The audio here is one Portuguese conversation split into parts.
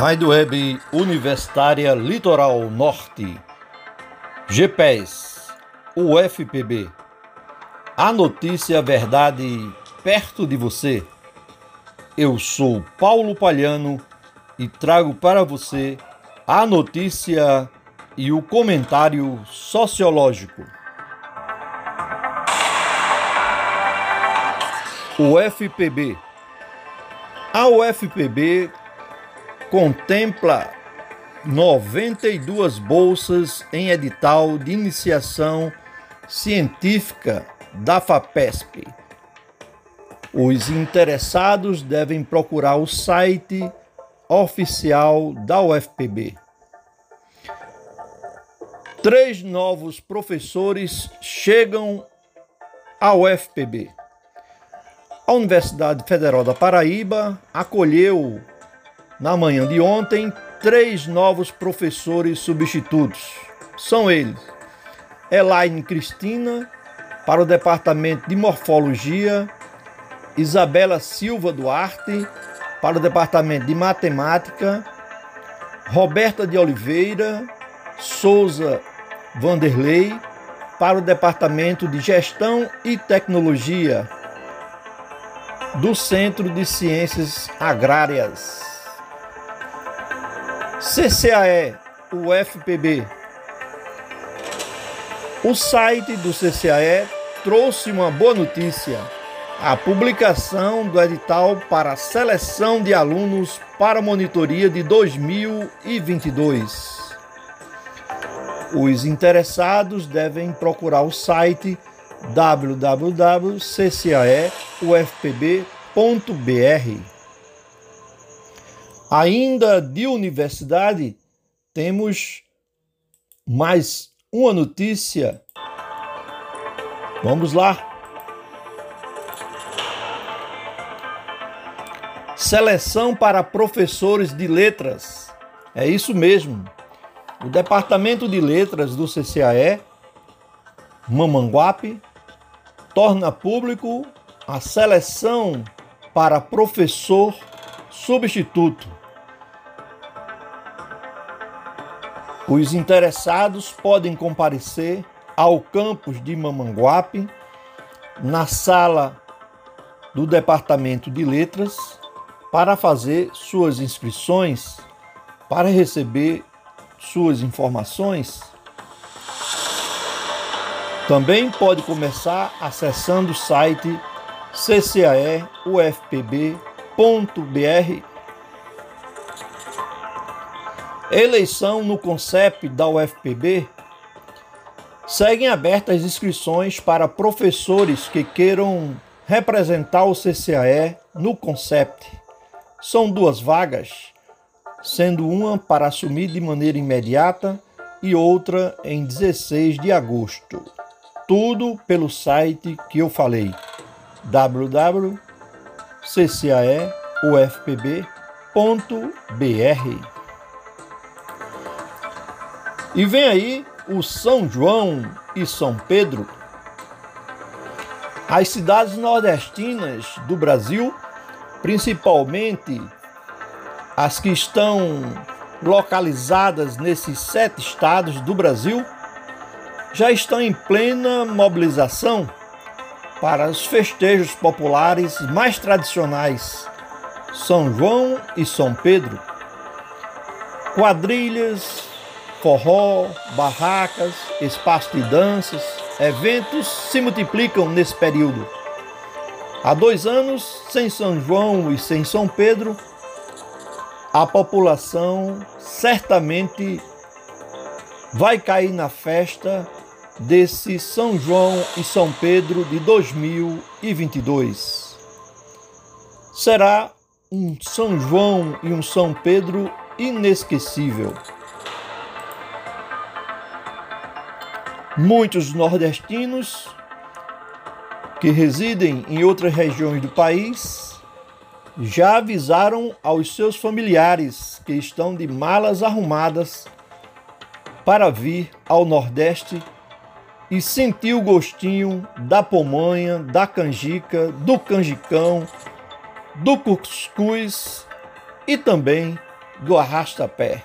Rádio Web Universitária Litoral Norte, GPES, UFPB. A notícia a verdade perto de você. Eu sou Paulo Palhano e trago para você a notícia e o comentário sociológico. UFPB. A UFPB contempla 92 bolsas em edital de iniciação científica da FAPESP. Os interessados devem procurar o site oficial da UFPB. Três novos professores chegam à UFPB. A Universidade Federal da Paraíba acolheu na manhã de ontem, três novos professores substitutos. São eles: Elaine Cristina, para o Departamento de Morfologia, Isabela Silva Duarte, para o Departamento de Matemática, Roberta de Oliveira, Souza Vanderlei, para o Departamento de Gestão e Tecnologia do Centro de Ciências Agrárias. CCAE, UFPB. O site do CCAE trouxe uma boa notícia: a publicação do edital para seleção de alunos para monitoria de 2022. Os interessados devem procurar o site www.ccaeufpb.br. Ainda de universidade, temos mais uma notícia. Vamos lá. Seleção para professores de letras. É isso mesmo. O Departamento de Letras do CCAE, Mamanguape, torna público a seleção para professor substituto Os interessados podem comparecer ao campus de Mamanguape, na sala do Departamento de Letras, para fazer suas inscrições, para receber suas informações. Também pode começar acessando o site ccaeufpb.br Eleição no CONCEP da UFPB. Seguem abertas inscrições para professores que queiram representar o CCAE no CONCEPT. São duas vagas, sendo uma para assumir de maneira imediata e outra em 16 de agosto. Tudo pelo site que eu falei: www.ccaeufpb.br. E vem aí o São João e São Pedro. As cidades nordestinas do Brasil, principalmente as que estão localizadas nesses sete estados do Brasil, já estão em plena mobilização para os festejos populares mais tradicionais, São João e São Pedro. Quadrilhas, forró, barracas, espaço de danças, eventos se multiplicam nesse período. Há dois anos, sem São João e sem São Pedro, a população certamente vai cair na festa desse São João e São Pedro de 2022. Será um São João e um São Pedro inesquecível. Muitos nordestinos que residem em outras regiões do país já avisaram aos seus familiares que estão de malas arrumadas para vir ao Nordeste e sentir o gostinho da pomonha, da canjica, do canjicão, do cuscuz e também do arrasta-pé.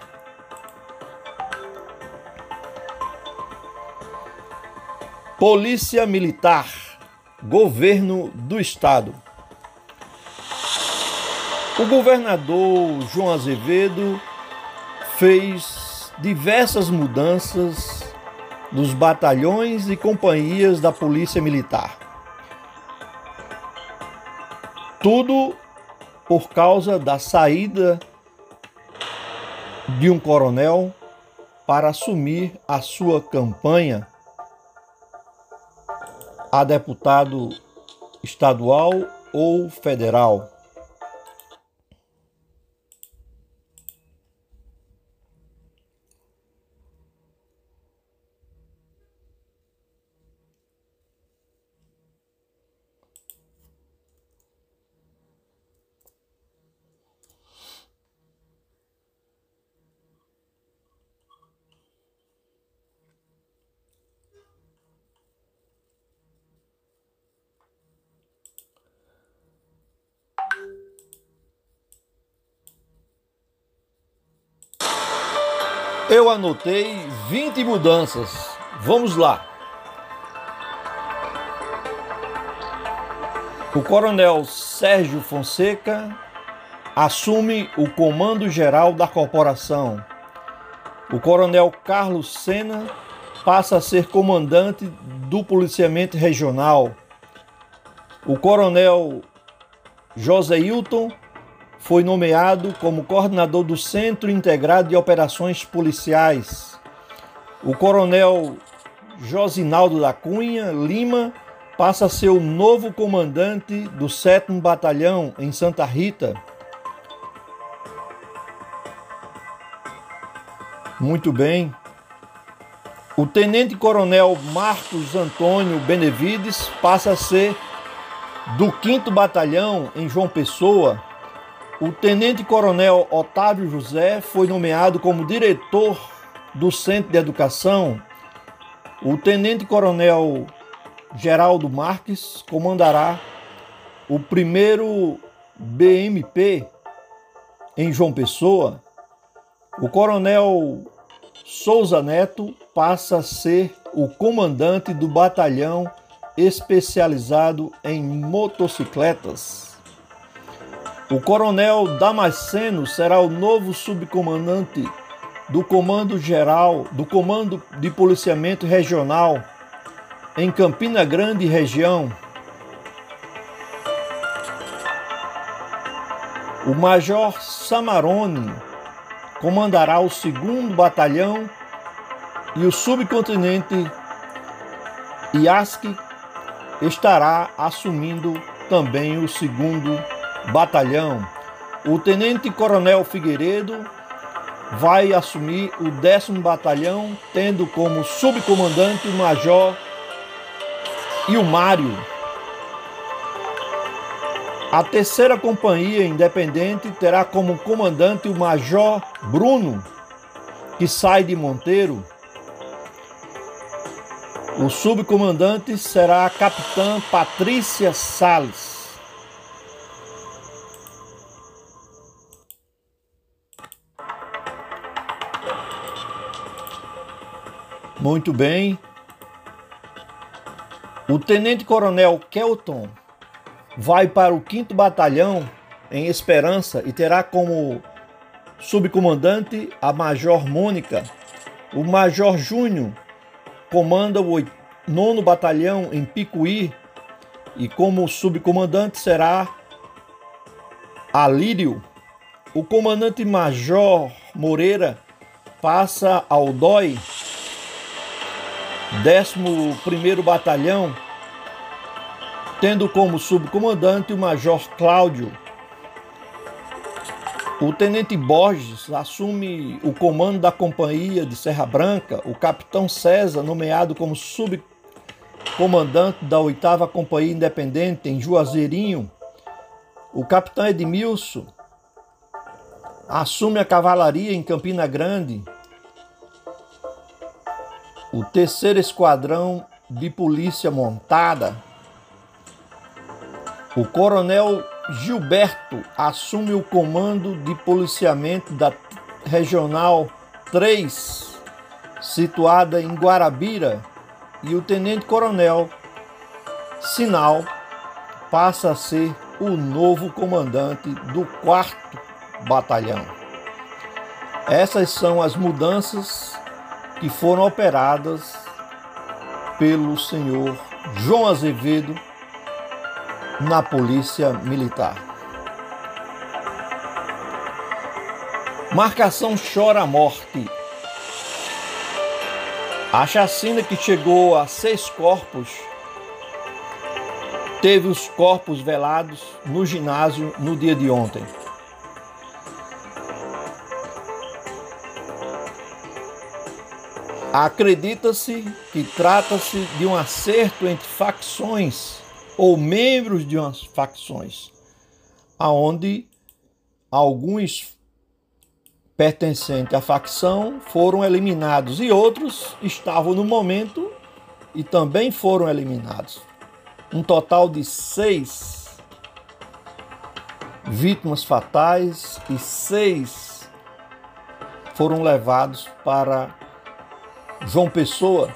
Polícia Militar, Governo do Estado. O governador João Azevedo fez diversas mudanças nos batalhões e companhias da Polícia Militar. Tudo por causa da saída de um coronel para assumir a sua campanha a deputado estadual ou federal. Eu anotei 20 mudanças. Vamos lá. O coronel Sérgio Fonseca assume o comando geral da corporação. O coronel Carlos Sena passa a ser comandante do policiamento regional. O coronel José Hilton foi nomeado como coordenador do Centro Integrado de Operações Policiais. O coronel Josinaldo da Cunha Lima passa a ser o novo comandante do 7 Batalhão em Santa Rita. Muito bem. O tenente-coronel Marcos Antônio Benevides passa a ser do 5 Batalhão em João Pessoa. O tenente-coronel Otávio José foi nomeado como diretor do Centro de Educação. O tenente-coronel Geraldo Marques comandará o primeiro BMP em João Pessoa. O coronel Souza Neto passa a ser o comandante do batalhão especializado em motocicletas. O coronel Damasceno será o novo subcomandante do Comando Geral, do Comando de Policiamento Regional em Campina Grande região. O Major Samarone comandará o segundo batalhão e o subcontinente IASC estará assumindo também o segundo batalhão. O tenente-coronel Figueiredo vai assumir o décimo batalhão, tendo como subcomandante o major Ilmário. A terceira companhia independente terá como comandante o major Bruno, que sai de Monteiro. O subcomandante será a capitã Patrícia Salles. Muito bem. O tenente-coronel Kelton vai para o 5 Batalhão em Esperança e terá como subcomandante a Major Mônica. O Major Júnior comanda o 9 Batalhão em Picuí e como subcomandante será Alírio. O comandante Major Moreira passa ao DOI 11º Batalhão, tendo como subcomandante o Major Cláudio. O Tenente Borges assume o comando da companhia de Serra Branca, o Capitão César, nomeado como subcomandante da 8 Companhia Independente em Juazeirinho, o Capitão Edmilson assume a cavalaria em Campina Grande, o terceiro esquadrão de polícia montada, o coronel Gilberto assume o comando de policiamento da Regional 3, situada em Guarabira, e o tenente-coronel Sinal passa a ser o novo comandante do 4 Batalhão. Essas são as mudanças que foram operadas pelo senhor João Azevedo na Polícia Militar. Marcação chora a morte. A chacina que chegou a seis corpos teve os corpos velados no ginásio no dia de ontem. Acredita-se que trata-se de um acerto entre facções ou membros de umas facções, aonde alguns pertencentes à facção foram eliminados e outros estavam no momento e também foram eliminados. Um total de seis vítimas fatais e seis foram levados para João Pessoa.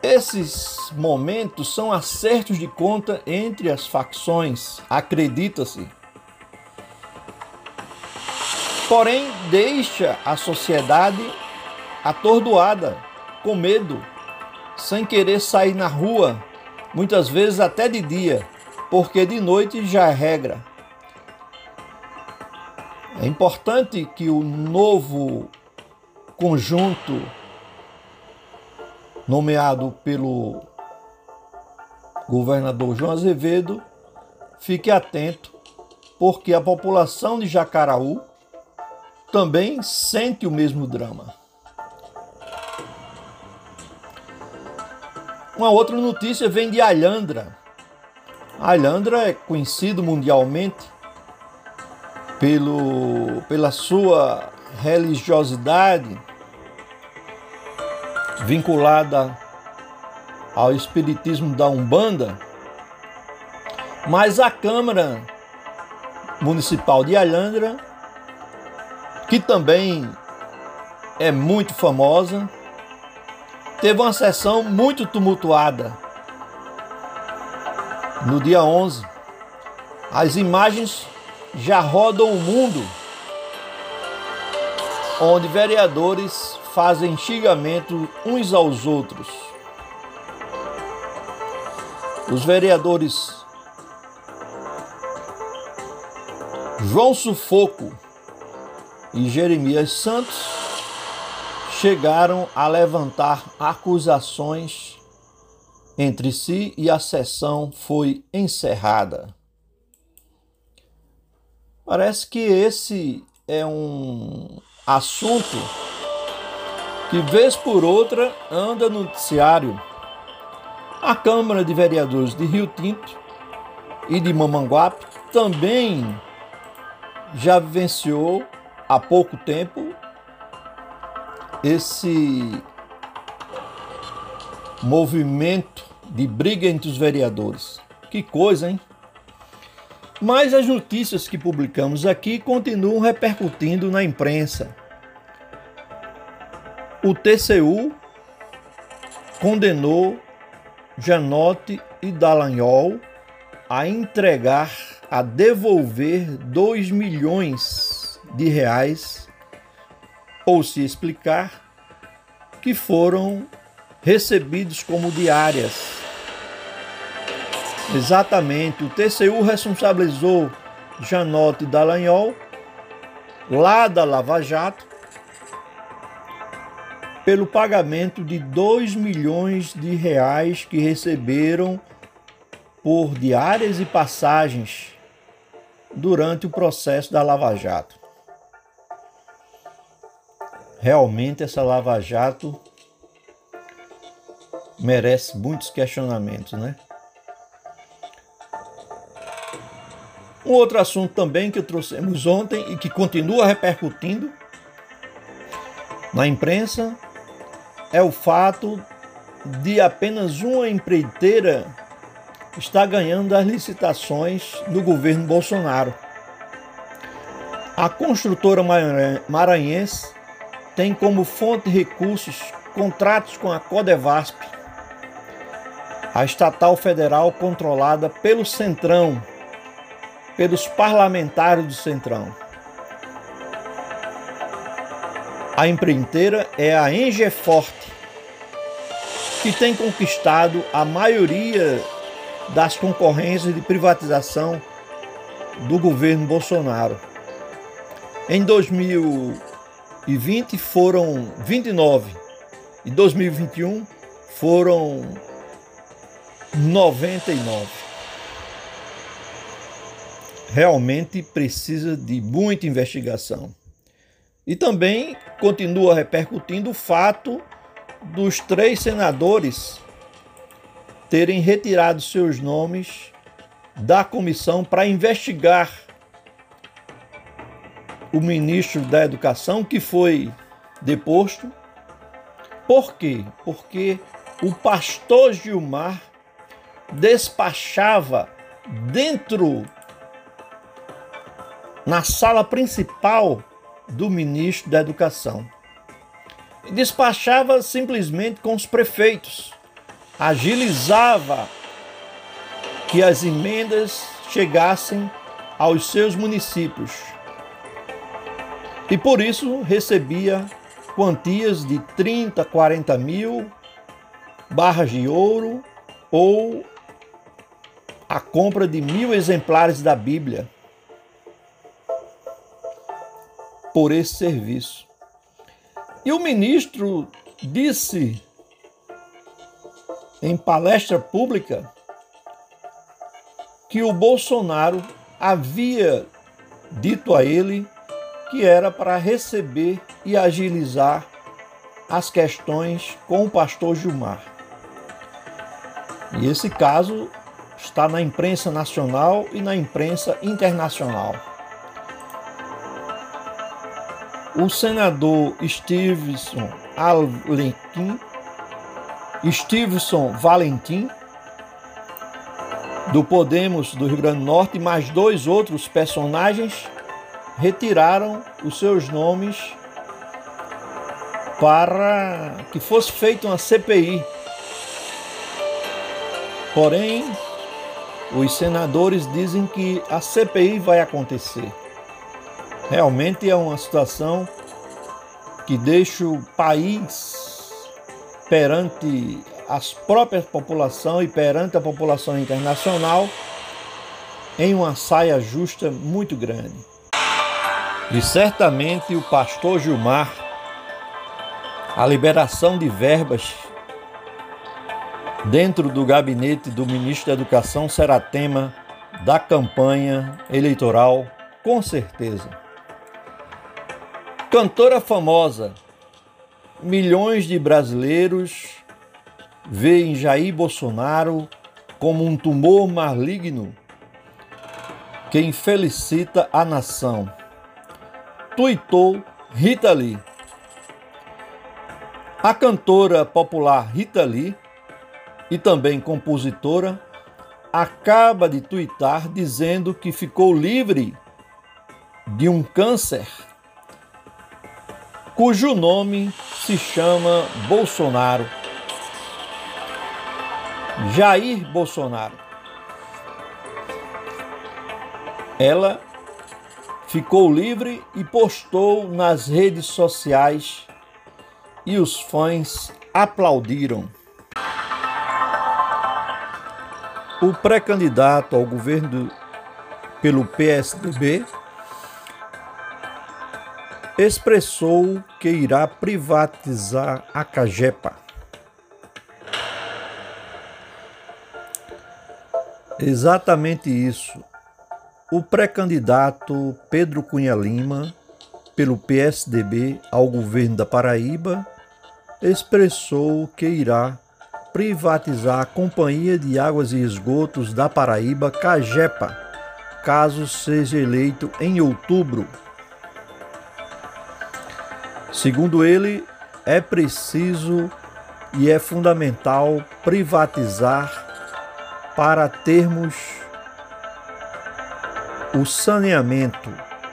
Esses momentos são acertos de conta entre as facções, acredita-se. Porém, deixa a sociedade atordoada, com medo, sem querer sair na rua, muitas vezes até de dia, porque de noite já é regra. É importante que o novo conjunto nomeado pelo governador João Azevedo fique atento, porque a população de Jacaraú também sente o mesmo drama. Uma outra notícia vem de Alhandra. Alhandra é conhecido mundialmente pelo, pela sua religiosidade vinculada ao espiritismo da Umbanda, mas a Câmara Municipal de Alhandra, que também é muito famosa, teve uma sessão muito tumultuada no dia 11. As imagens já rodam o mundo, onde vereadores fazem xingamento uns aos outros. Os vereadores João Sufoco e Jeremias Santos chegaram a levantar acusações entre si e a sessão foi encerrada. Parece que esse é um assunto que, vez por outra, anda no noticiário. A Câmara de Vereadores de Rio Tinto e de Mamanguape também já vivenciou há pouco tempo esse movimento de briga entre os vereadores. Que coisa, hein? Mas as notícias que publicamos aqui continuam repercutindo na imprensa. O TCU condenou Janote e Dallagnol a entregar, a devolver 2 milhões de reais, ou se explicar, que foram recebidos como diárias Exatamente. O TCU responsabilizou Janote Dallagnol, lá da Lava Jato, pelo pagamento de 2 milhões de reais que receberam por diárias e passagens durante o processo da Lava Jato. Realmente essa Lava Jato merece muitos questionamentos, né? Um outro assunto também que trouxemos ontem e que continua repercutindo na imprensa é o fato de apenas uma empreiteira está ganhando as licitações no governo Bolsonaro. A construtora maranhense tem como fonte de recursos contratos com a Codevasp, a estatal federal controlada pelo Centrão, pelos parlamentares do Centrão. A empreiteira é a Engeforte, que tem conquistado a maioria das concorrências de privatização do governo Bolsonaro. Em 2020 foram 29 e 2021 foram 99. Realmente precisa de muita investigação. E também continua repercutindo o fato dos três senadores terem retirado seus nomes da comissão para investigar o ministro da Educação, que foi deposto. Por quê? Porque o pastor Gilmar despachava dentro, na sala principal do ministro da Educação. E despachava simplesmente com os prefeitos, agilizava que as emendas chegassem aos seus municípios. E por isso recebia quantias de 30, 40 mil barras de ouro ou a compra de mil exemplares da Bíblia por esse serviço. E o ministro disse em palestra pública que o Bolsonaro havia dito a ele que era para receber e agilizar as questões com o pastor Gilmar. E esse caso está na imprensa nacional e na imprensa internacional. O senador Stevenson Valentim, Stevenson Valentim, do Podemos do Rio Grande do Norte, mais dois outros personagens retiraram os seus nomes para que fosse feita uma CPI. Porém, os senadores dizem que a CPI vai acontecer. Realmente é uma situação que deixa o país perante as próprias população e perante a população internacional em uma saia justa muito grande. E certamente o pastor Gilmar, a liberação de verbas dentro do gabinete do ministro da Educação será tema da campanha eleitoral, com certeza. Cantora famosa, milhões de brasileiros veem Jair Bolsonaro como um tumor maligno que infelicita a nação. Tuitou Rita Lee. A cantora popular Rita Lee, e também compositora, acaba de tuitar dizendo que ficou livre de um câncer cujo nome se chama Bolsonaro. Jair Bolsonaro. Ela ficou livre e postou nas redes sociais e os fãs aplaudiram. O pré-candidato ao governo pelo PSDB expressou que irá privatizar a Cagepa. Exatamente isso o pré-candidato Pedro Cunha Lima, pelo PSDB ao governo da Paraíba, expressou que irá privatizar a Companhia de Águas e Esgotos da Paraíba, Cagepa, caso seja eleito em outubro. Segundo ele, é preciso e é fundamental privatizar para termos o saneamento.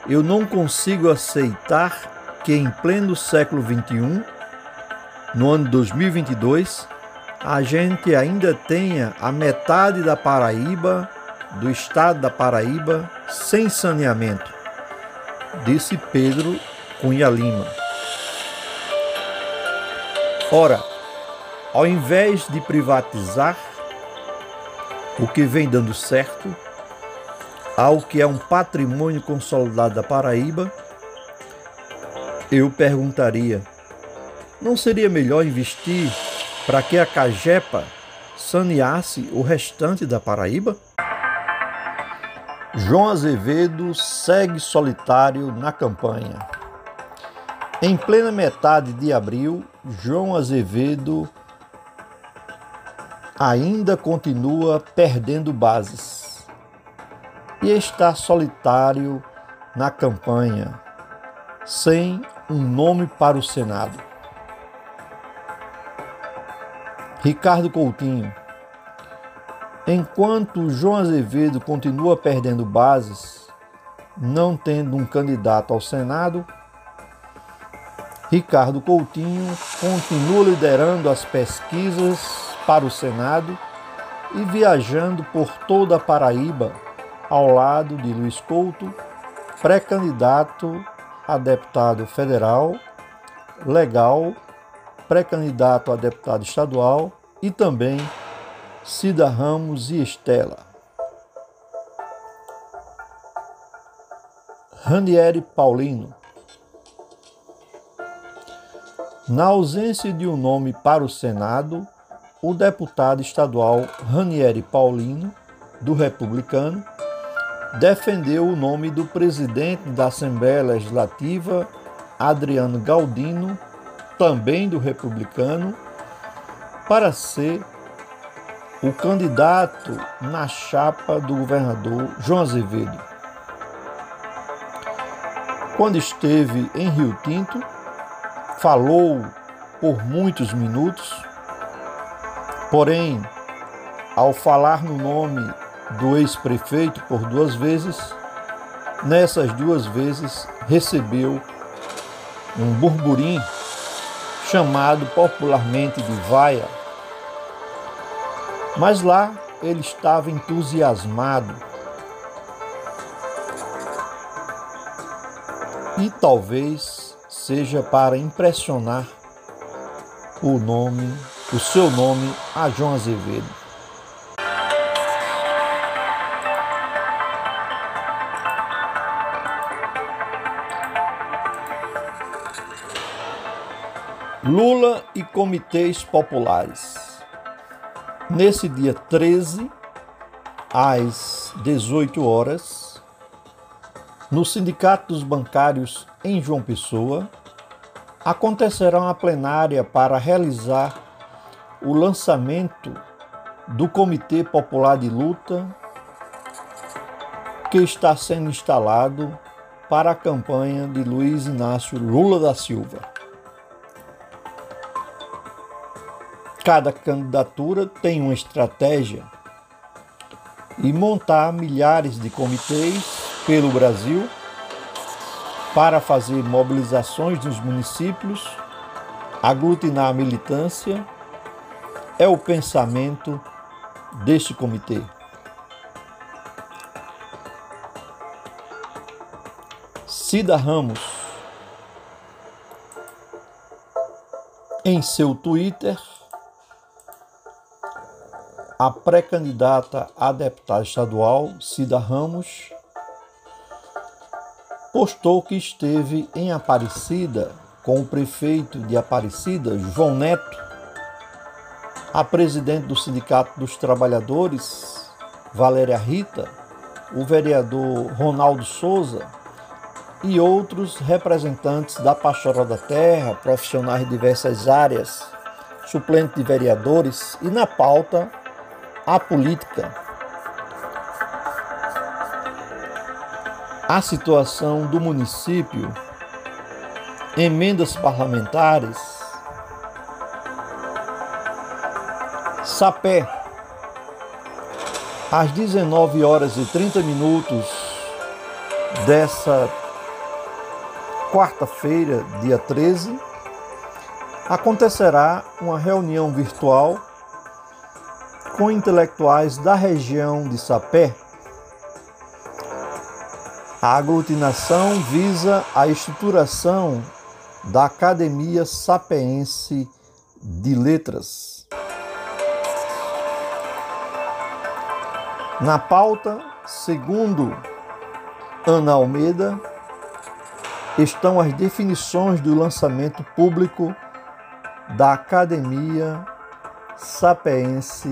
Eu não consigo aceitar que em pleno século XXI, no ano 2022, a gente ainda tenha a metade da Paraíba, do estado da Paraíba, sem saneamento, disse Pedro Cunha Lima. Ora, ao invés de privatizar o que vem dando certo, ao que é um patrimônio consolidado da Paraíba, eu perguntaria: não seria melhor investir para que a Cajepa saneasse o restante da Paraíba? João Azevedo segue solitário na campanha. Em plena metade de abril, João Azevedo ainda continua perdendo bases e está solitário na campanha, sem um nome para o Senado. Ricardo Coutinho. Enquanto João Azevedo continua perdendo bases, não tendo um candidato ao Senado, Ricardo Coutinho continua liderando as pesquisas para o Senado e viajando por toda a Paraíba ao lado de Luiz Couto, pré-candidato a deputado federal, legal, pré-candidato a deputado estadual e também Cida Ramos e Estela. Ranieri Paulino Na ausência de um nome para o Senado, o deputado estadual Ranieri Paulino, do Republicano, defendeu o nome do presidente da Assembleia Legislativa, Adriano Galdino, também do Republicano, para ser o candidato na chapa do governador João Azevedo. Quando esteve em Rio Tinto, falou por muitos minutos, porém, ao falar no nome do ex-prefeito por duas vezes, nessas duas vezes recebeu um burburinho chamado popularmente de vaia. Mas lá ele estava entusiasmado e talvez seja para impressionar o nome, o seu nome a João Azevedo. Lula e comitês populares. Nesse dia 13, às 18 horas, no Sindicato dos Bancários em João Pessoa, acontecerá uma plenária para realizar o lançamento do Comitê Popular de Luta que está sendo instalado para a campanha de Luiz Inácio Lula da Silva. Cada candidatura tem uma estratégia e montar milhares de comitês pelo Brasil para fazer mobilizações nos municípios, aglutinar a militância, é o pensamento deste comitê. Cida Ramos, em seu Twitter, a pré-candidata a deputada estadual, Cida Ramos, postou que esteve em Aparecida com o prefeito de Aparecida, João Neto, a presidente do Sindicato dos Trabalhadores, Valéria Rita, o vereador Ronaldo Souza e outros representantes da Pastoral da Terra, profissionais de diversas áreas, suplentes de vereadores e na pauta a política a situação do município, emendas parlamentares, Sapé, às 19 horas e 30 minutos dessa quarta-feira, dia 13, acontecerá uma reunião virtual com intelectuais da região de Sapé. A aglutinação visa a estruturação da Academia Sapeense de Letras. Na pauta, segundo Ana Almeida, estão as definições do lançamento público da Academia Sapeense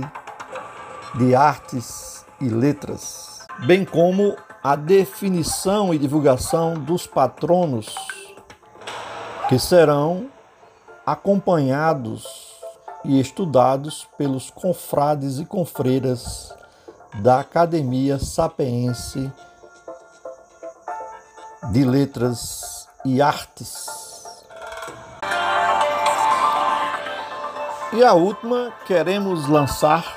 de Artes e Letras, bem como a definição e divulgação dos patronos que serão acompanhados e estudados pelos confrades e confreiras da Academia Sapeense de Letras e Artes. E a última, queremos lançar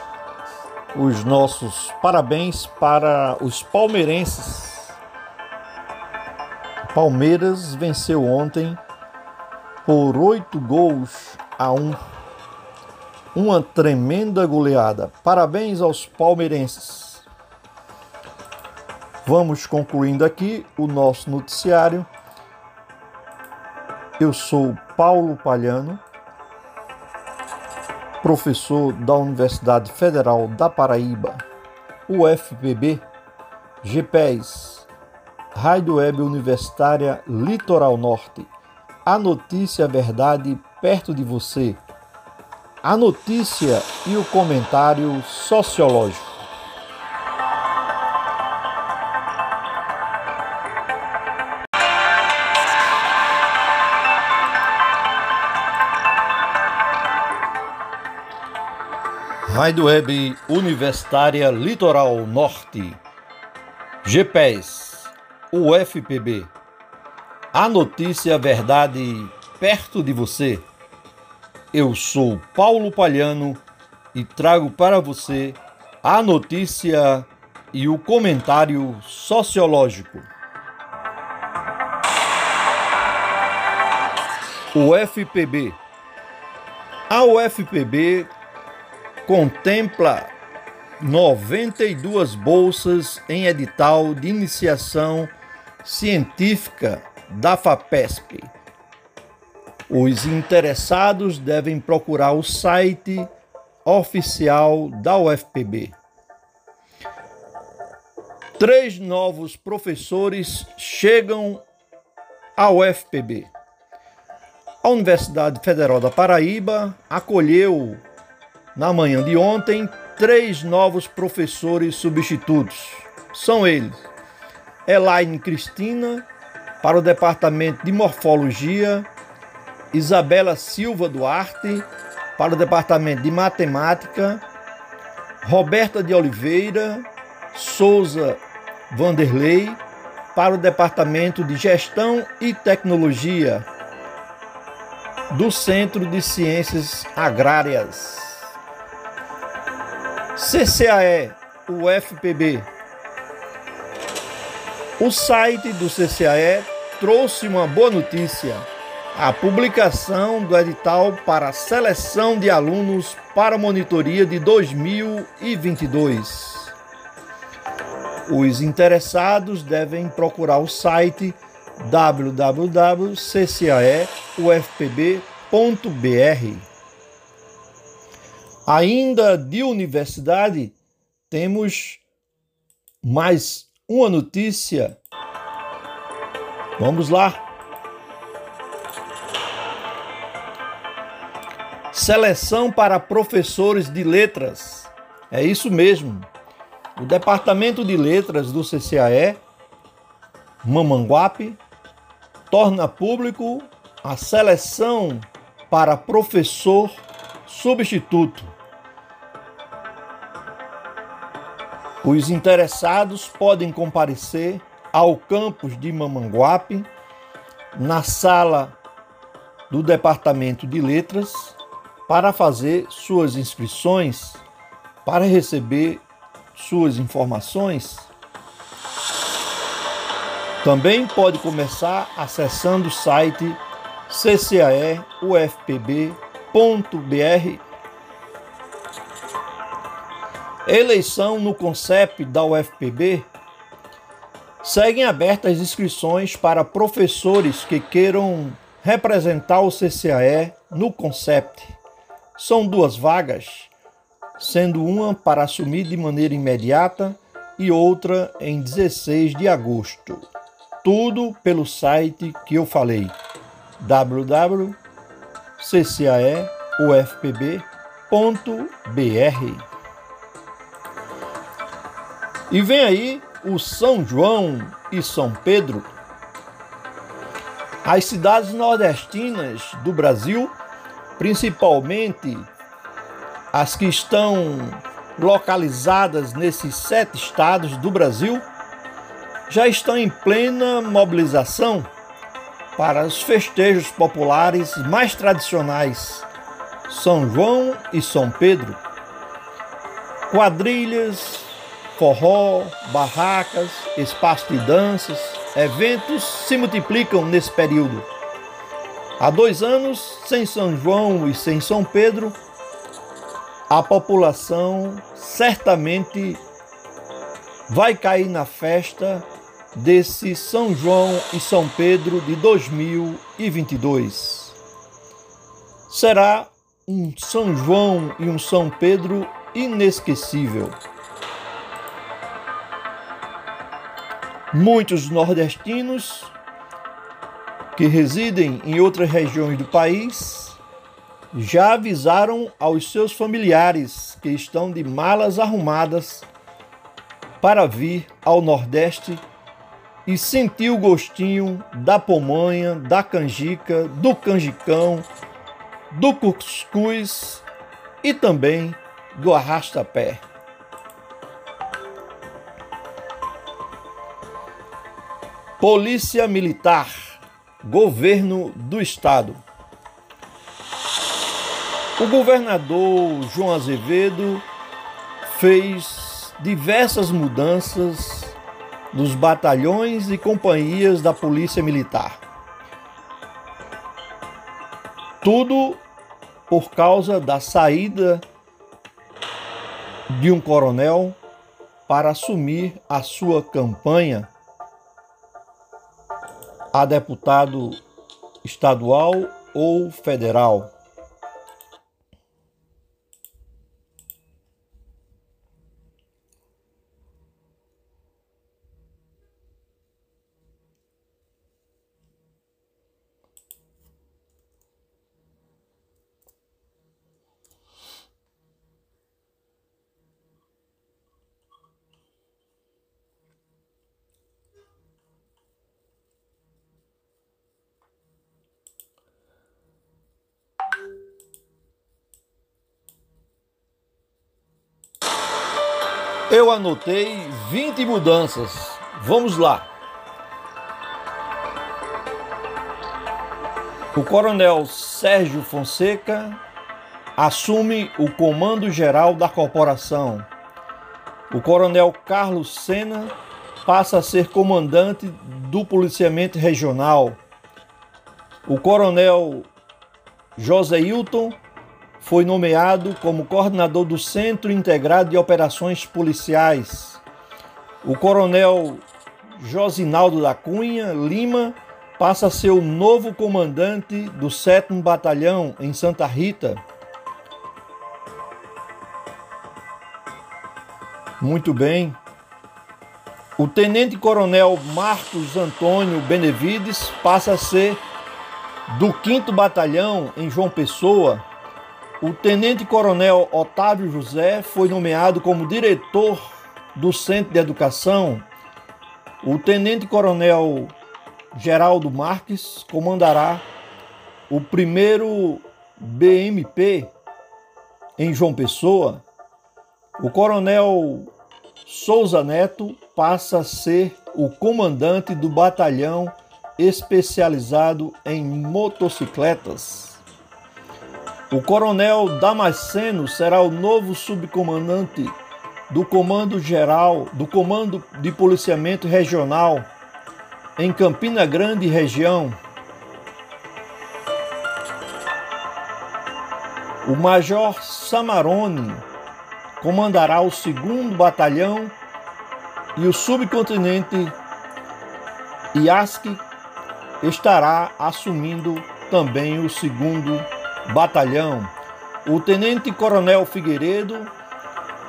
os nossos parabéns para os palmeirenses. Palmeiras venceu ontem por oito gols a um. Uma tremenda goleada. Parabéns aos palmeirenses. Vamos concluindo aqui o nosso noticiário. Eu sou Paulo Palhano, professor da Universidade Federal da Paraíba, UFPB, GPES, Rádio Web Universitária Litoral Norte. A notícia, verdade perto de você. A notícia e o comentário sociológico. Rádio Web Universitária Litoral Norte, GPES, UFPB. A notícia, verdade perto de você. Eu sou Paulo Palhano e trago para você a notícia e o comentário sociológico. O FPB. A UFPB contempla 92 bolsas em edital de iniciação científica da FAPESP. Os interessados devem procurar o site oficial da UFPB. Três novos professores chegam à UFPB. A Universidade Federal da Paraíba acolheu na manhã de ontem, três novos professores substitutos. São eles: Elaine Cristina, para o Departamento de Morfologia, Isabela Silva Duarte, para o Departamento de Matemática, Roberta de Oliveira Souza Vanderlei, para o Departamento de Gestão e Tecnologia do Centro de Ciências Agrárias. CCAE, UFPB. O site do CCAE trouxe uma boa notícia: a publicação do edital para a seleção de alunos para a monitoria de 2022. Os interessados devem procurar o site www.ccaeufpb.br. Ainda de universidade, temos mais uma notícia. Vamos lá. Seleção para professores de letras. É isso mesmo. O Departamento de Letras do CCAE, Mamanguape, torna público a seleção para professor substituto Os interessados podem comparecer ao campus de Mamanguape, na sala do Departamento de Letras, para fazer suas inscrições, para receber suas informações? Também pode começar acessando o site ccaeufpb.br. Eleição no CONCEP da UFPB. Seguem abertas inscrições para professores que queiram representar o CCAE no CONCEPT. São duas vagas, sendo uma para assumir de maneira imediata e outra em 16 de agosto. Tudo pelo site que eu falei www.ccaeufpb.br. E vem aí o São João e São Pedro. As cidades nordestinas do Brasil, principalmente as que estão localizadas nesses sete estados do Brasil, já estão em plena mobilização para os festejos populares mais tradicionais, São João e São Pedro. Quadrilhas, forró, barracas, espaço de danças, eventos se multiplicam nesse período. Há dois anos, sem São João e sem São Pedro, a população certamente vai cair na festa desse São João e São Pedro de 2022. Será um São João e um São Pedro inesquecível. Muitos nordestinos que residem em outras regiões do país já avisaram aos seus familiares que estão de malas arrumadas para vir ao Nordeste e sentir o gostinho da pomanha, da canjica, do canjicão, do cuscuz e também do arrasta-pé. Polícia Militar, Governo do Estado. O governador João Azevedo fez diversas mudanças nos batalhões e companhias da Polícia Militar. Tudo por causa da saída de um coronel para assumir a sua campanha a deputado estadual ou federal. Anotei 20 mudanças. Vamos lá. O coronel Sérgio Fonseca assume o comando geral da corporação. O coronel Carlos Sena passa a ser comandante do policiamento regional. O coronel José Hilton foi nomeado como coordenador do Centro Integrado de Operações Policiais. O coronel Josinaldo da Cunha Lima passa a ser o novo comandante do 7 Batalhão em Santa Rita. Muito bem. O tenente-coronel Marcos Antônio Benevides passa a ser do 5 Batalhão em João Pessoa. O tenente-coronel Otávio José foi nomeado como diretor do Centro de Educação. O tenente-coronel Geraldo Marques comandará o primeiro BMP em João Pessoa. O coronel Souza Neto passa a ser o comandante do batalhão especializado em motocicletas. O coronel Damasceno será o novo subcomandante do Comando Geral, do Comando de Policiamento Regional em Campina Grande região, o Major Samarone comandará o segundo batalhão e o subcontinente Iaski estará assumindo também o segundo batalhão. O tenente coronel Figueiredo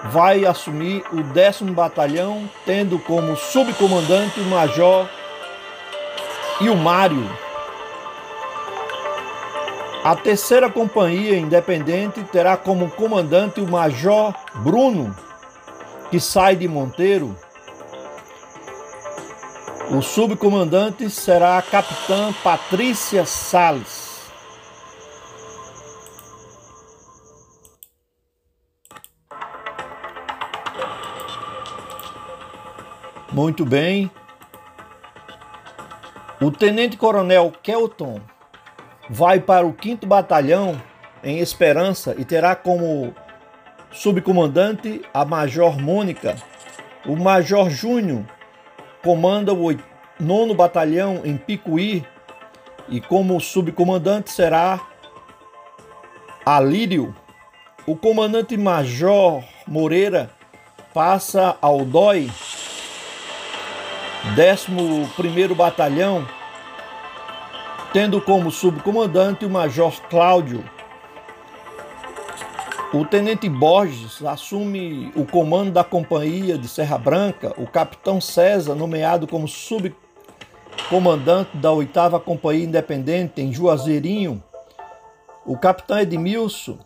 vai assumir o décimo batalhão, tendo como subcomandante o major Ilmário. A terceira companhia independente terá como comandante o major Bruno, que sai de Monteiro. O subcomandante será a capitã Patrícia Sales. Muito bem. O tenente-coronel Kelton vai para o 5 Batalhão em Esperança e terá como subcomandante a Major Mônica. O Major Júnior comanda o 9 Batalhão em Picuí e como subcomandante será Alírio. O comandante Major Moreira passa ao DOI, 11º Batalhão, tendo como subcomandante o Major Cláudio. O Tenente Borges assume o comando da companhia de Serra Branca, o Capitão César, nomeado como subcomandante da 8 Companhia Independente em Juazeirinho. O Capitão Edmilson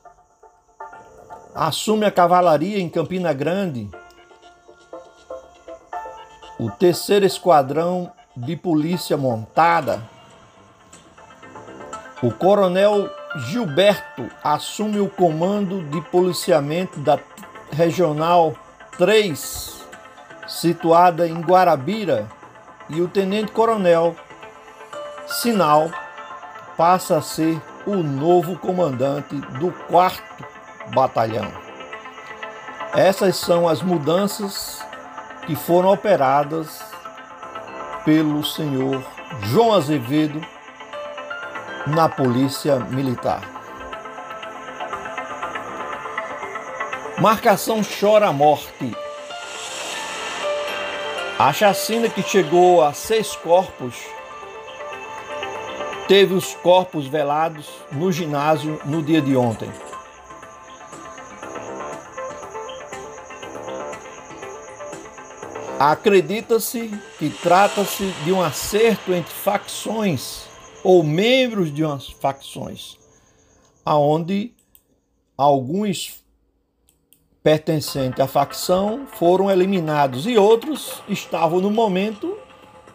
assume a cavalaria em Campina Grande. O terceiro esquadrão de polícia montada o coronel Gilberto assume o comando de policiamento da Regional 3, situada em Guarabira, e o tenente-coronel Sinal passa a ser o novo comandante do 4 Batalhão. Essas são as mudanças que foram operadas pelo senhor João Azevedo na Polícia Militar. Marcação chora a morte. A chacina que chegou a seis corpos teve os corpos velados no ginásio no dia de ontem. Acredita-se que trata-se de um acerto entre facções ou membros de umas facções, aonde alguns pertencentes à facção foram eliminados e outros estavam no momento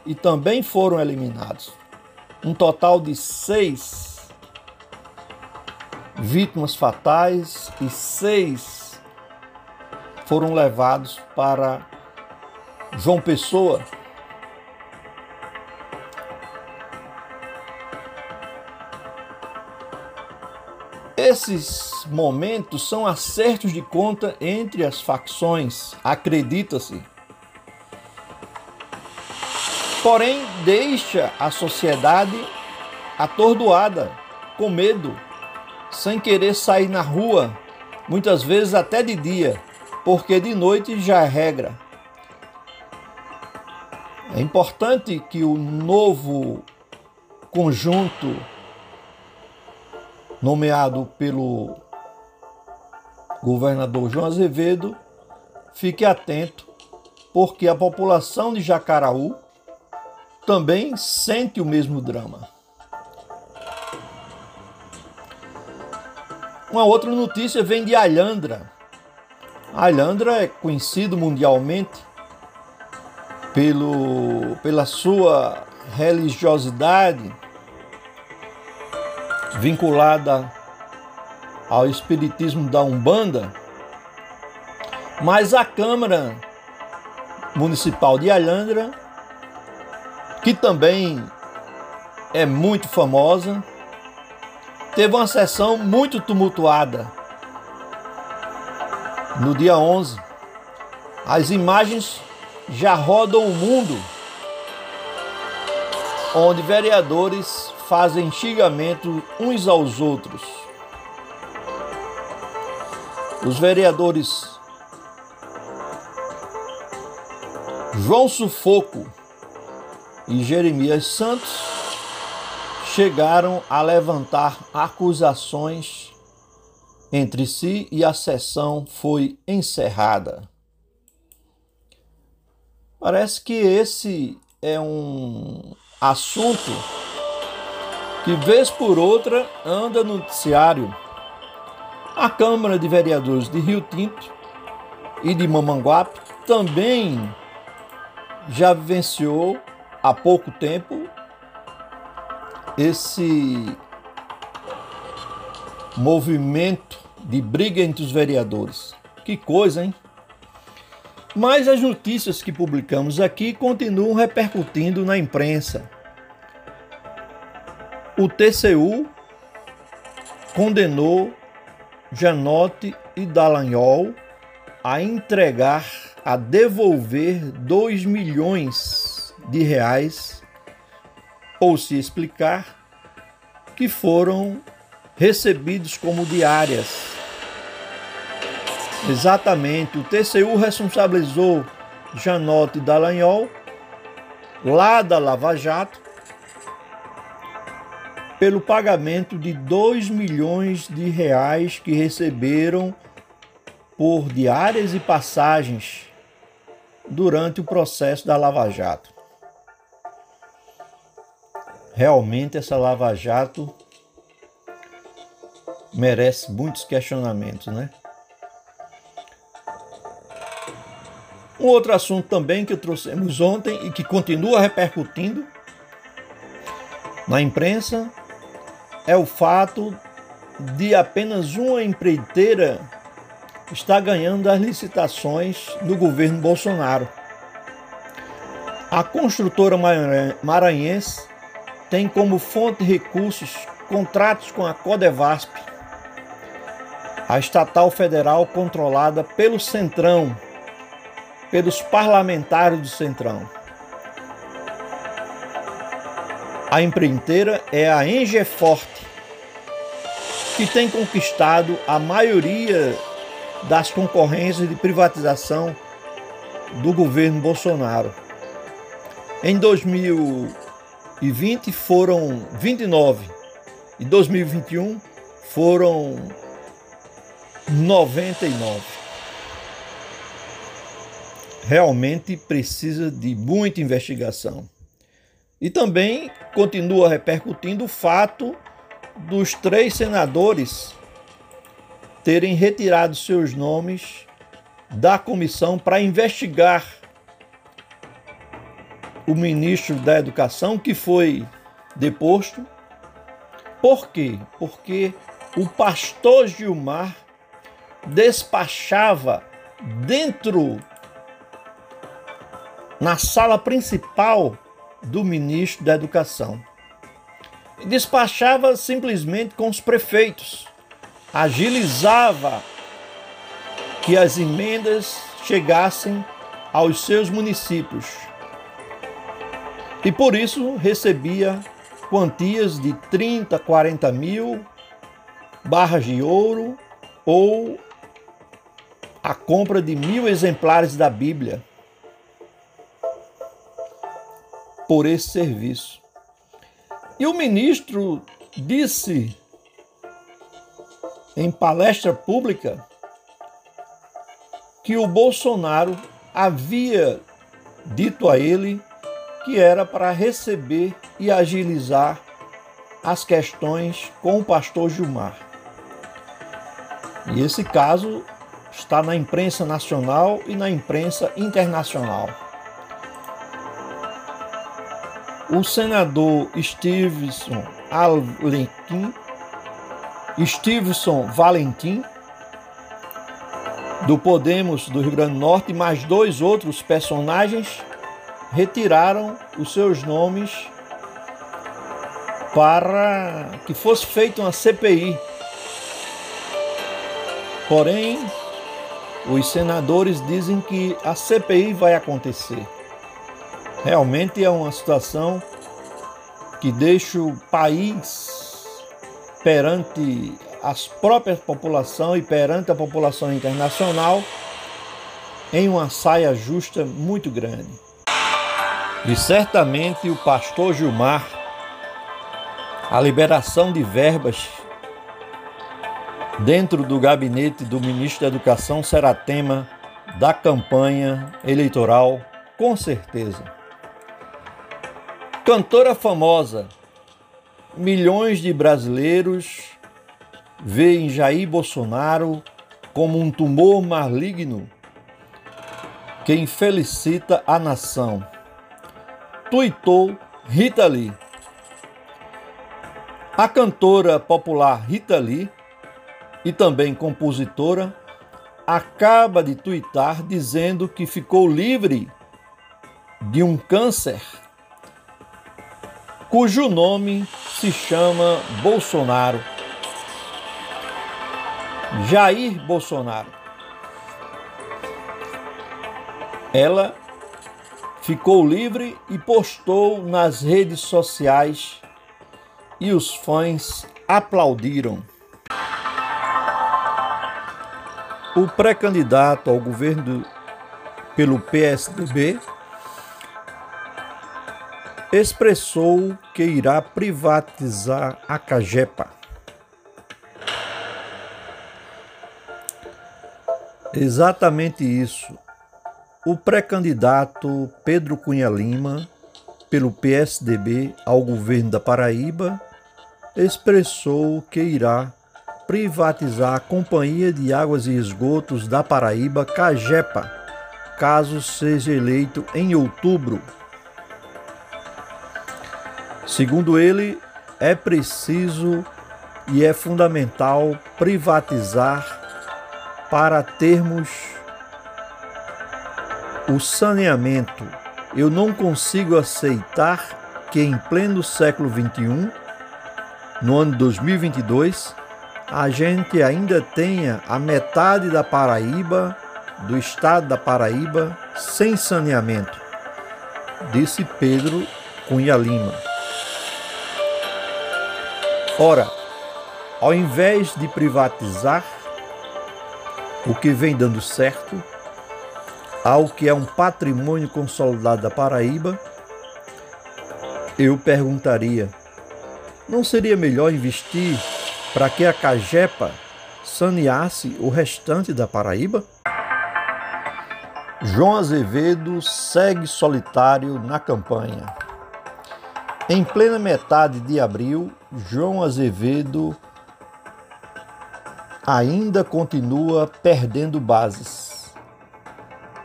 e também foram eliminados. Um total de seis vítimas fatais e seis foram levados para João Pessoa Esses momentos são acertos de conta entre as facções, acredita-se. Porém, deixa a sociedade atordoada, com medo, sem querer sair na rua, muitas vezes até de dia, porque de noite já é regra. É importante que o novo conjunto nomeado pelo governador João Azevedo, fique atento, porque a população de Jacaraú também sente o mesmo drama. Uma outra notícia vem de Alhandra. Alhandra é conhecido mundialmente pelo, pela sua religiosidade vinculada ao espiritismo da Umbanda, mas a Câmara Municipal de Alhandra, que também é muito famosa, teve uma sessão muito tumultuada. No dia 11, As imagens já rodam o mundo, onde vereadores fazem xingamento uns aos outros. Os vereadores João Sufoco e Jeremias Santos chegaram a levantar acusações entre si e a sessão foi encerrada. Parece que esse é um assunto que, vez por outra, anda no noticiário. A Câmara de Vereadores de Rio Tinto e de Mamanguape também já vivenciou há pouco tempo esse movimento de briga entre os vereadores. Que coisa, hein? Mas as notícias que publicamos aqui continuam repercutindo na imprensa. O TCU condenou Janote e Dallagnol a entregar, a devolver 2 milhões de reais, ou se explicar, que foram recebidos como diárias. Exatamente, o TCU responsabilizou Janote Dallagnol, lá da Lava Jato, pelo pagamento de 2 milhões de reais que receberam por diárias e passagens durante o processo da Lava Jato. Realmente essa Lava Jato merece muitos questionamentos, né? Um outro assunto também que trouxemos ontem e que continua repercutindo na imprensa é o fato de apenas uma empreiteira estar ganhando as licitações do governo Bolsonaro. A construtora maranhense tem como fonte de recursos contratos com a Codevasp, a estatal federal controlada pelo Centrão, pelos parlamentares do Centrão. A empreiteira é a Engeforte, que tem conquistado a maioria das concorrências de privatização do governo Bolsonaro. Em 2020 foram 29, em 2021 foram 99. Realmente precisa de muita investigação. E também continua repercutindo o fato dos três senadores terem retirado seus nomes da comissão para investigar o ministro da Educação, que foi deposto. Por quê? Porque o pastor Gilmar despachava dentro, na sala principal do ministro da Educação. E despachava simplesmente com os prefeitos, agilizava que as emendas chegassem aos seus municípios. E por isso recebia quantias de 30, 40 mil barras de ouro ou a compra de mil exemplares da Bíblia por esse serviço. E o ministro disse em palestra pública que o Bolsonaro havia dito a ele que era para receber e agilizar as questões com o pastor Gilmar. E esse caso está na imprensa nacional e na imprensa internacional. O senador Stevenson Alequim, Stevenson Valentim, do Podemos do Rio Grande do Norte, e mais dois outros personagens retiraram os seus nomes para que fosse feita uma CPI. Porém, os senadores dizem que a CPI vai acontecer. Realmente é uma situação que deixa o país perante as próprias população e perante a população internacional em uma saia justa muito grande. E certamente o pastor Gilmar, a liberação de verbas dentro do gabinete do ministro da Educação será tema da campanha eleitoral, com certeza. Cantora famosa, milhões de brasileiros veem Jair Bolsonaro como um tumor maligno que infelicita a nação. Tuitou Rita Lee. A cantora popular Rita Lee e também compositora acaba de tuitar dizendo que ficou livre de um câncer cujo nome se chama Bolsonaro. Jair Bolsonaro. Ela ficou livre e postou nas redes sociais e os fãs aplaudiram. O pré-candidato ao governo pelo PSDB expressou que irá privatizar a Cagepa. Exatamente isso. O pré-candidato Pedro Cunha Lima, pelo PSDB ao governo da Paraíba, expressou que irá privatizar a Companhia de Águas e Esgotos da Paraíba, Cagepa, caso seja eleito em outubro Segundo ele, é preciso e é fundamental privatizar para termos o saneamento. Eu não consigo aceitar que em pleno século XXI, no ano 2022, a gente ainda tenha a metade da Paraíba, do estado da Paraíba, sem saneamento, disse Pedro Cunha Lima. Ora, ao invés de privatizar o que vem dando certo, ao que é um patrimônio consolidado da Paraíba, eu perguntaria: não seria melhor investir para que a Cagepa saneasse o restante da Paraíba? João Azevedo segue solitário na campanha. Em plena metade de abril, João Azevedo ainda continua perdendo bases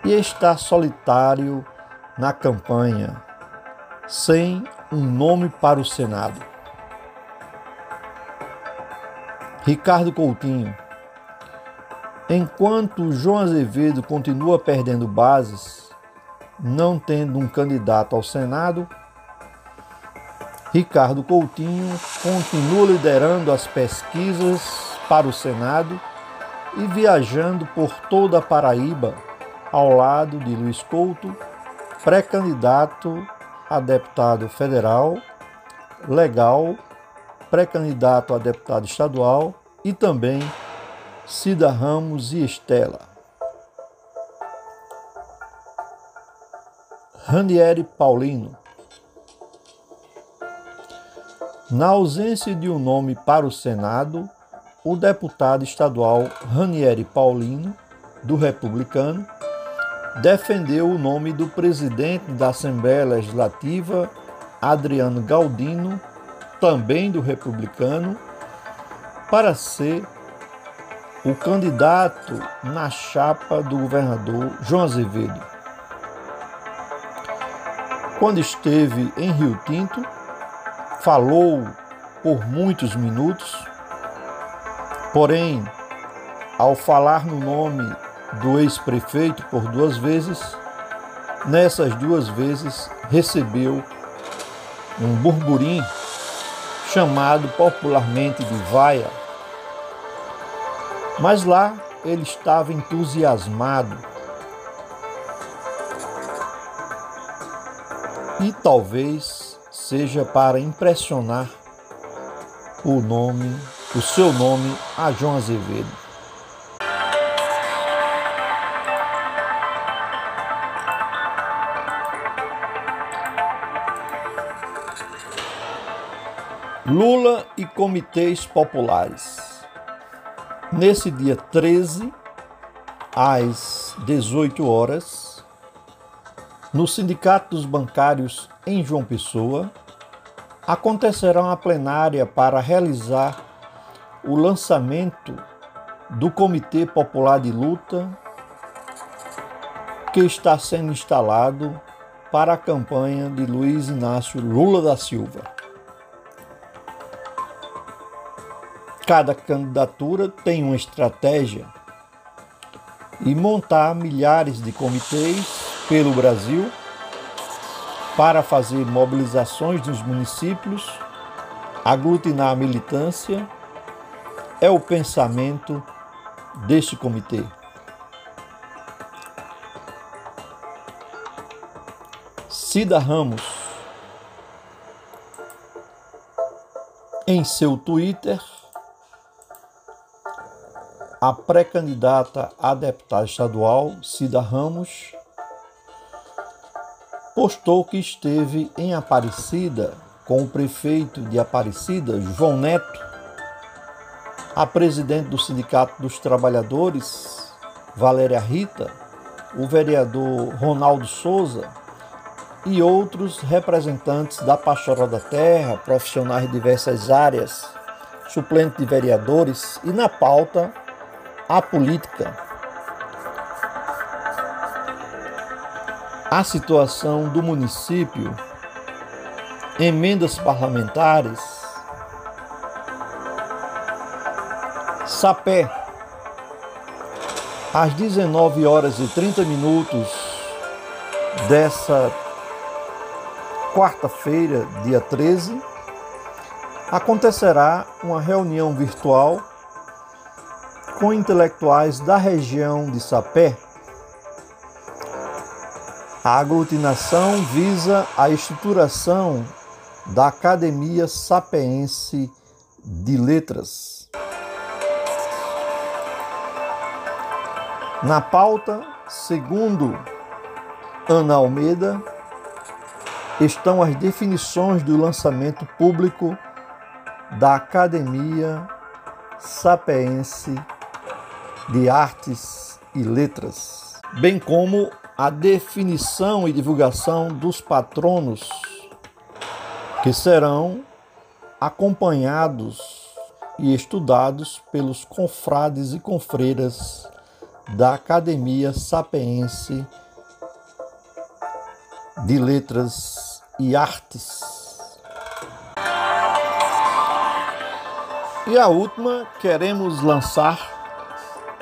e está solitário na campanha, sem um nome para o Senado. Ricardo Coutinho. Enquanto João Azevedo continua perdendo bases, não tendo um candidato ao Senado, Ricardo Coutinho continua liderando as pesquisas para o Senado e viajando por toda a Paraíba ao lado de Luiz Couto, pré-candidato a deputado federal, legal, pré-candidato a deputado estadual e também Cida Ramos e Estela. Ranieri Paulino na ausência de um nome para o Senado, o deputado estadual Ranieri Paulino, do Republicano, defendeu o nome do presidente da Assembleia Legislativa, Adriano Galdino, também do Republicano, para ser o candidato na chapa do governador João Azevedo. Quando esteve em Rio Tinto, falou por muitos minutos, porém, ao falar no nome do ex-prefeito por duas vezes, nessas duas vezes recebeu um burburinho chamado popularmente de vaia. Mas lá ele estava entusiasmado. E talvez seja para impressionar o nome, o seu nome a João Azevedo. Lula e comitês populares. Nesse dia 13, às 18 horas, no Sindicato dos Bancários em João Pessoa, acontecerá uma plenária para realizar o lançamento do Comitê Popular de Luta que está sendo instalado para a campanha de Luiz Inácio Lula da Silva. Cada candidatura tem uma estratégia e montar milhares de comitês pelo Brasil para fazer mobilizações nos municípios, aglutinar a militância, é o pensamento deste comitê. Cida Ramos, em seu Twitter, a pré-candidata a deputada estadual, Cida Ramos, postou que esteve em Aparecida com o prefeito de Aparecida, João Neto, a presidente do Sindicato dos Trabalhadores, Valéria Rita, o vereador Ronaldo Souza e outros representantes da Pastoral da Terra, profissionais de diversas áreas, suplentes de vereadores e na pauta a política, a situação do município, emendas parlamentares, Sapé, às 19 horas e 30 minutos dessa quarta-feira, dia 13, acontecerá uma reunião virtual com intelectuais da região de Sapé. A aglutinação visa a estruturação da Academia Sapeense de Letras. Na pauta, segundo Ana Almeida, estão as definições do lançamento público da Academia Sapeense de Artes e Letras, bem como a definição e divulgação dos patronos que serão acompanhados e estudados pelos confrades e confreiras da Academia Sapiense de Letras e Artes. E a última, queremos lançar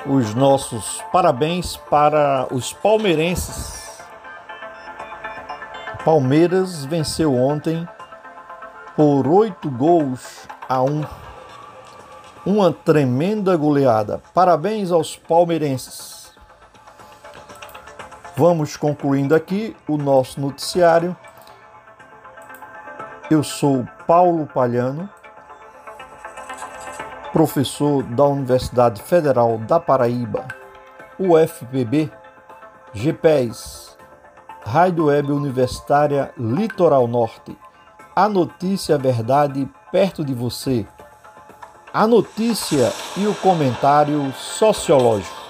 os nossos parabéns para os palmeirenses. Palmeiras venceu ontem por oito gols a um. Uma tremenda goleada. Parabéns aos palmeirenses. Vamos concluindo aqui o nosso noticiário. Eu sou Paulo Palhano professor da Universidade Federal da Paraíba, UFPB, GPES, Rádio Web Universitária Litoral Norte. A notícia verdade perto de você. A notícia e o comentário sociológico.